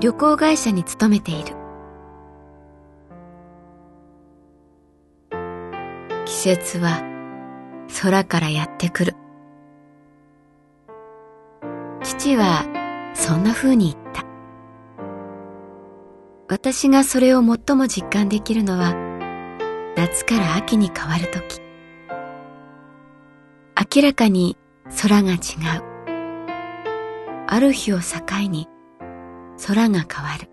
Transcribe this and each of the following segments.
旅行会社に勤めている。季節は空からやってくる。父はそんな風に言った。私がそれを最も実感できるのは夏から秋に変わるとき明らかに空が違う。ある日を境に空が変わる。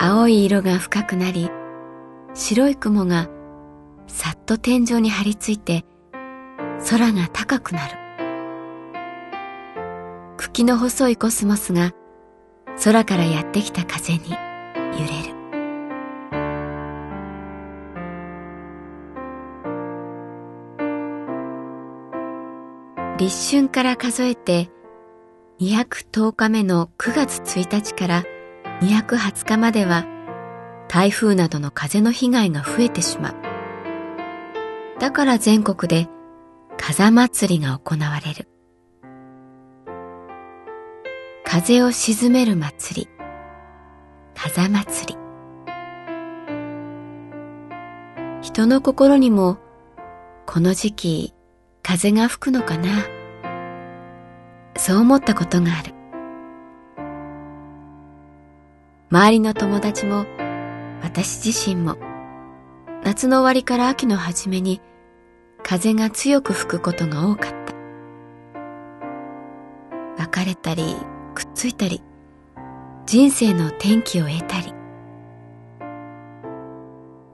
青い色が深くなり白い雲がさっと天井に張り付いて空が高くなる。茎の細いコスモスが空からやってきた風に揺れる。立春から数えて210日目の9月1日から220日までは台風などの風の被害が増えてしまう。だから全国で風祭りが行われる。風を鎮める祭り、風祭り。人の心にもこの時期風が吹くのかな？そう思ったことがある。周りの友達も私自身も夏の終わりから秋の初めに風が強く吹くことが多かった。別れたりくっついたり人生の転機を得たり。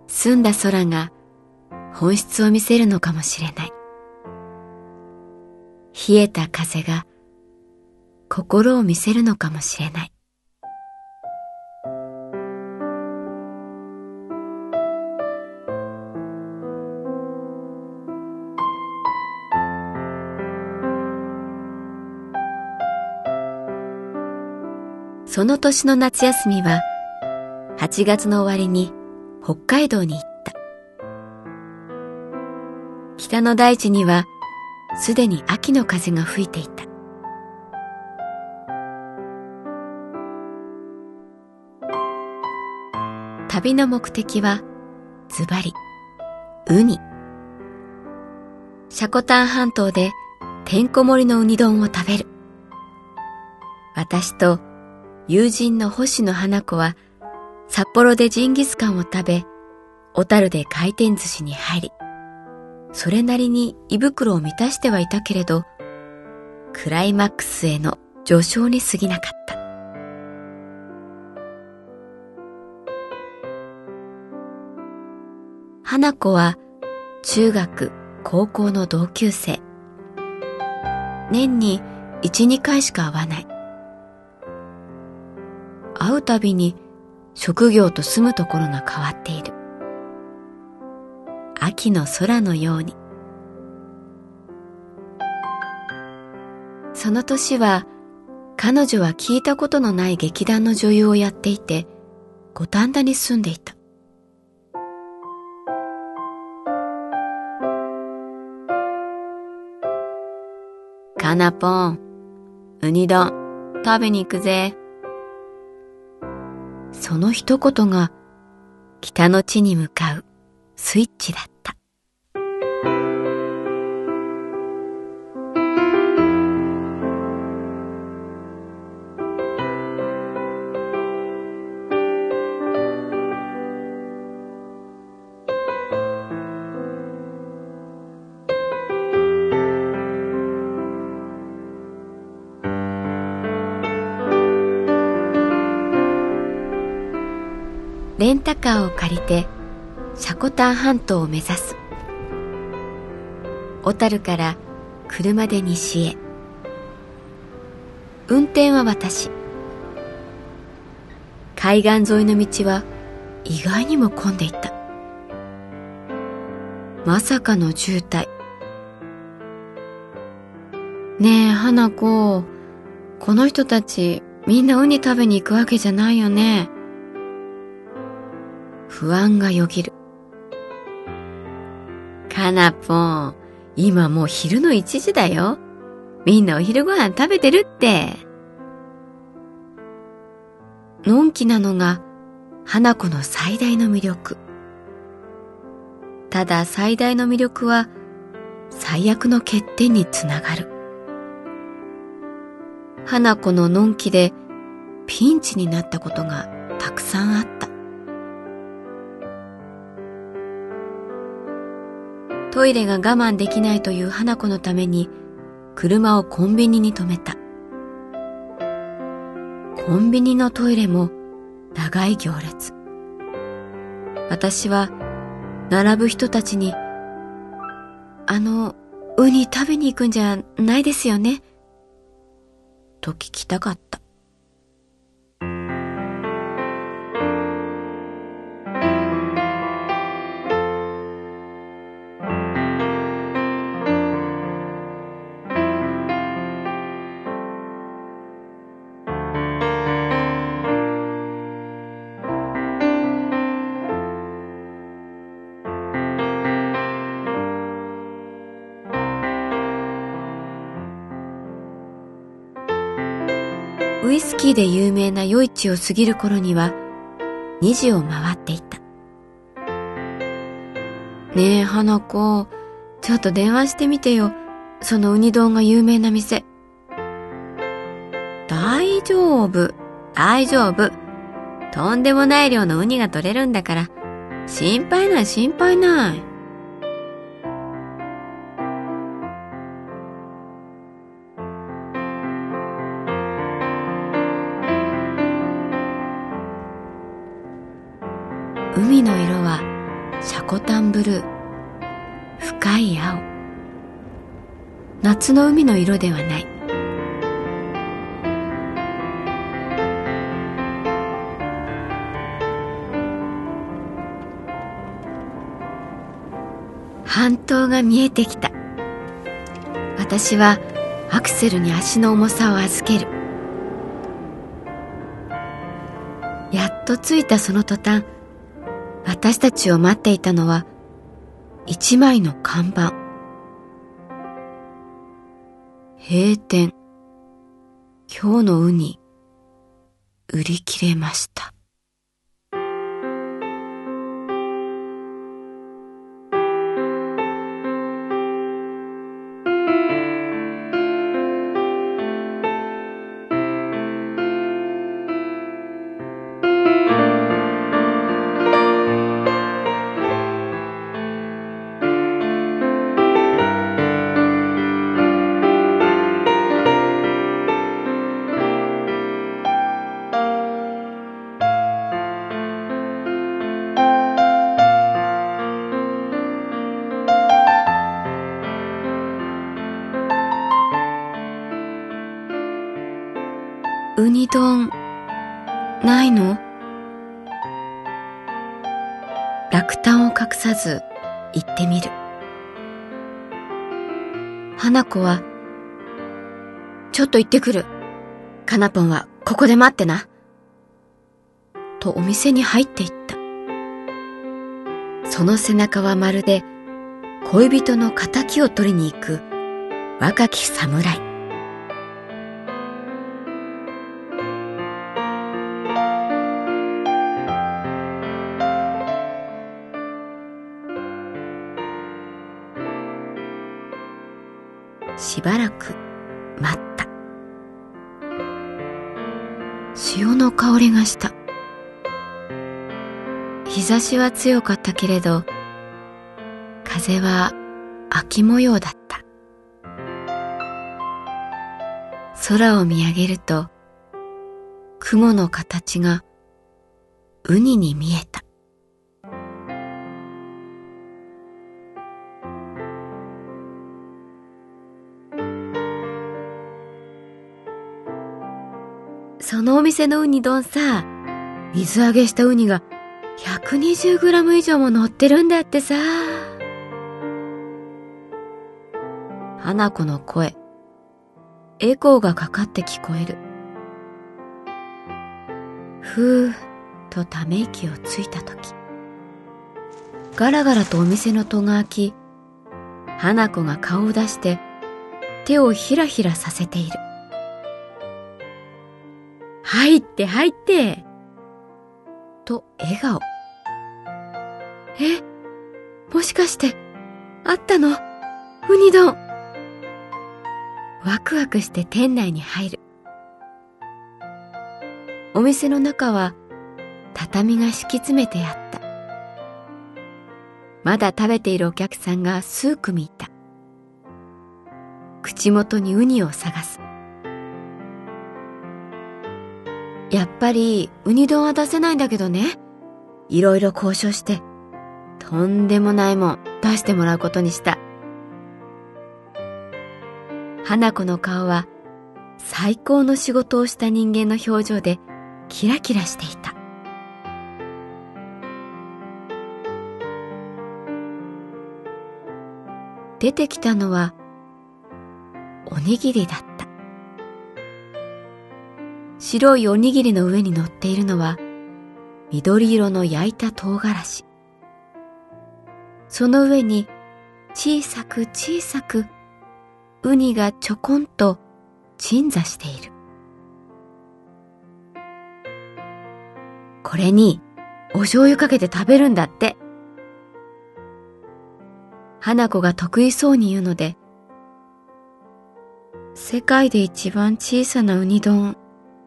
澄んだ空が本質を見せるのかもしれない。冷えた風が心を見せるのかもしれない。その年の夏休みは8月の終わりに北海道に行った。北の大地にはすでに秋の風が吹いていた。旅の目的はズバリウニ。シャコタン半島でてんこ盛りのウニ丼を食べる。私と友人の星野花子は札幌でジンギスカンを食べ、小樽で回転寿司に入り、それなりに胃袋を満たしてはいたけれど、クライマックスへの序章に過ぎなかった。花子は中学、高校の同級生。年に一、二回しか会わない。会うたびに職業と住むところが変わっている。秋の空のようにその年は彼女は聞いたことのない劇団の女優をやっていて五反田に住んでいた。かなぽん、ウニ丼食べに行くぜ。その一言が北の地に向かうスイッチだった。レンタカーを借りて積丹半島を目指す。小樽から車で西へ。運転は私。海岸沿いの道は意外にも混んでいた。まさかの渋滞。ねえ花子。この人たちみんなウニ食べに行くわけじゃないよね。不安がよぎる。かなぽん、今もう昼の1時だよ。みんなお昼ご飯食べてるって。のんきなのが花子の最大の魅力。ただ最大の魅力は最悪の欠点につながる。花子ののんきでピンチになったことがたくさんあった。トイレが我慢できないという花子のために車をコンビニに止めた。コンビニのトイレも長い行列。私は並ぶ人たちに、あの、ウニ食べに行くんじゃないですよね？と聞きたかった。キーで有名な夜市を過ぎる頃には、2時を回っていた。ねえ、花子、ちょっと電話してみてよ。そのウニ丼が有名な店。大丈夫、大丈夫。とんでもない量のウニが取れるんだから、心配ない心配ない。夏の海の色ではない。半島が見えてきた。私はアクセルに足の重さを預ける。やっと着いたその途端私たちを待っていたのは一枚の看板。閉店。今日のウニ、売り切れました。ウニ丼、ないの？落胆を隠さず言ってみる。花子は、ちょっと行ってくる。かなぽんはここで待ってな。とお店に入っていった。その背中はまるで恋人の仇を取りに行く若き侍。ばらく待った。潮の香りがした。日差しは強かったけれど、風は秋模様だった。空を見上げると、雲の形がウニに見えた。お店のウニ丼さ、水揚げしたウニが 120g 以上も乗ってるんだってさ。花子の声、エコーがかかって聞こえる。ふーとため息をついたとき、ガラガラとお店の戸が開き、花子が顔を出して手をひらひらさせている。入って入ってと笑顔。えもしかして、あったの？ウニ丼ワクワクして店内に入る。お店の中は畳が敷き詰めてあった。まだ食べているお客さんが数組いた。口元にウニを探す。やっぱりウニ丼は出せないんだけどね。いろいろ交渉して、とんでもないもん出してもらうことにした。花子の顔は最高の仕事をした人間の表情でキラキラしていた。出てきたのはおにぎりだった。白いおにぎりの上に乗っているのは緑色の焼いた唐辛子。その上に小さく小さくウニがちょこんと鎮座している。これにお醤油かけて食べるんだって。花子が得意そうに言うので、世界で一番小さなウニ丼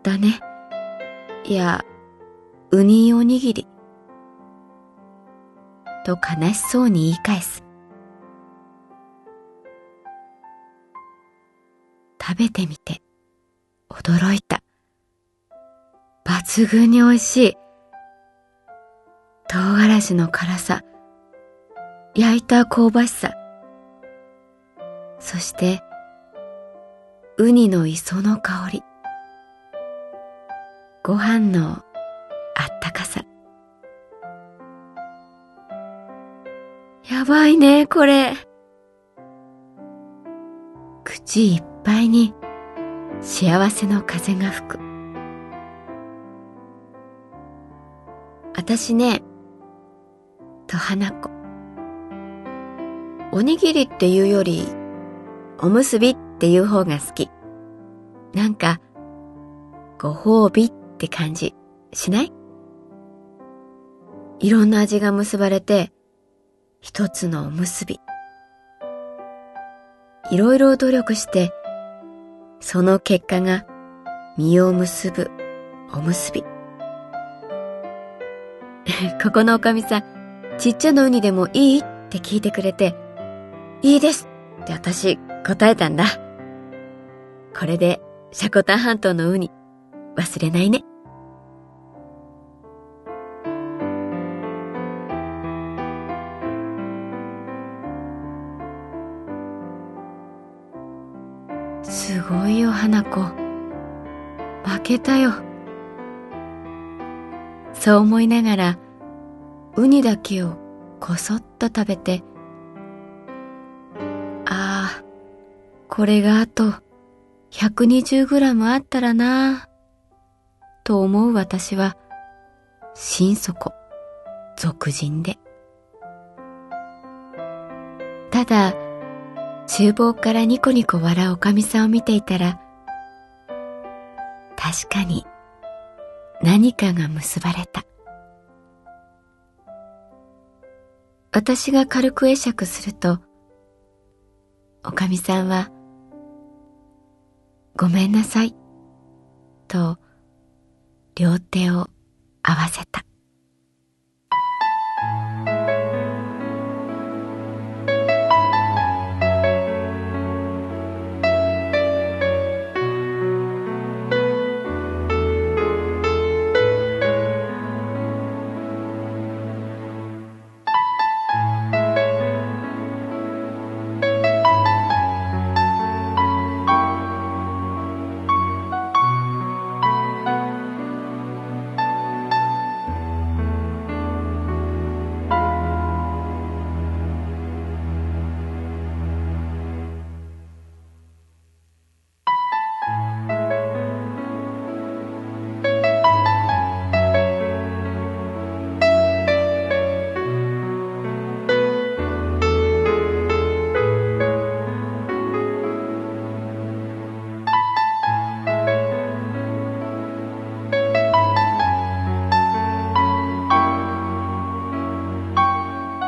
だね。いや、ウニおにぎり。と悲しそうに言い返す。食べてみて、驚いた。抜群に美味しい。唐辛子の辛さ、焼いた香ばしさ、そして、ウニの磯の香り、ご飯のあったかさ。やばいね、これ。口いっぱいに幸せの風が吹く。私ね、と花子。おにぎりっていうより、おむすびっていう方が好き。なんか、ご褒美っって感じしない？いろんな味が結ばれて、一つのおむすび。いろいろ努力して、その結果が実を結ぶおむすび。ここのおかみさん、ちっちゃなウニでもいい？って聞いてくれて、いいですって私答えたんだ。これでシャコタン半島のウニ忘れないね。花子。負けたよ。そう思いながら、ウニだけをこそっと食べて、ああ、これがあと 120g あったらな、と思う私は、心底、俗人で。ただ、厨房からニコニコ笑うおかみさんを見ていたら、確かに何かが結ばれた。私が軽く会釈すると、おかみさんは、ごめんなさい、と、両手を合わせた。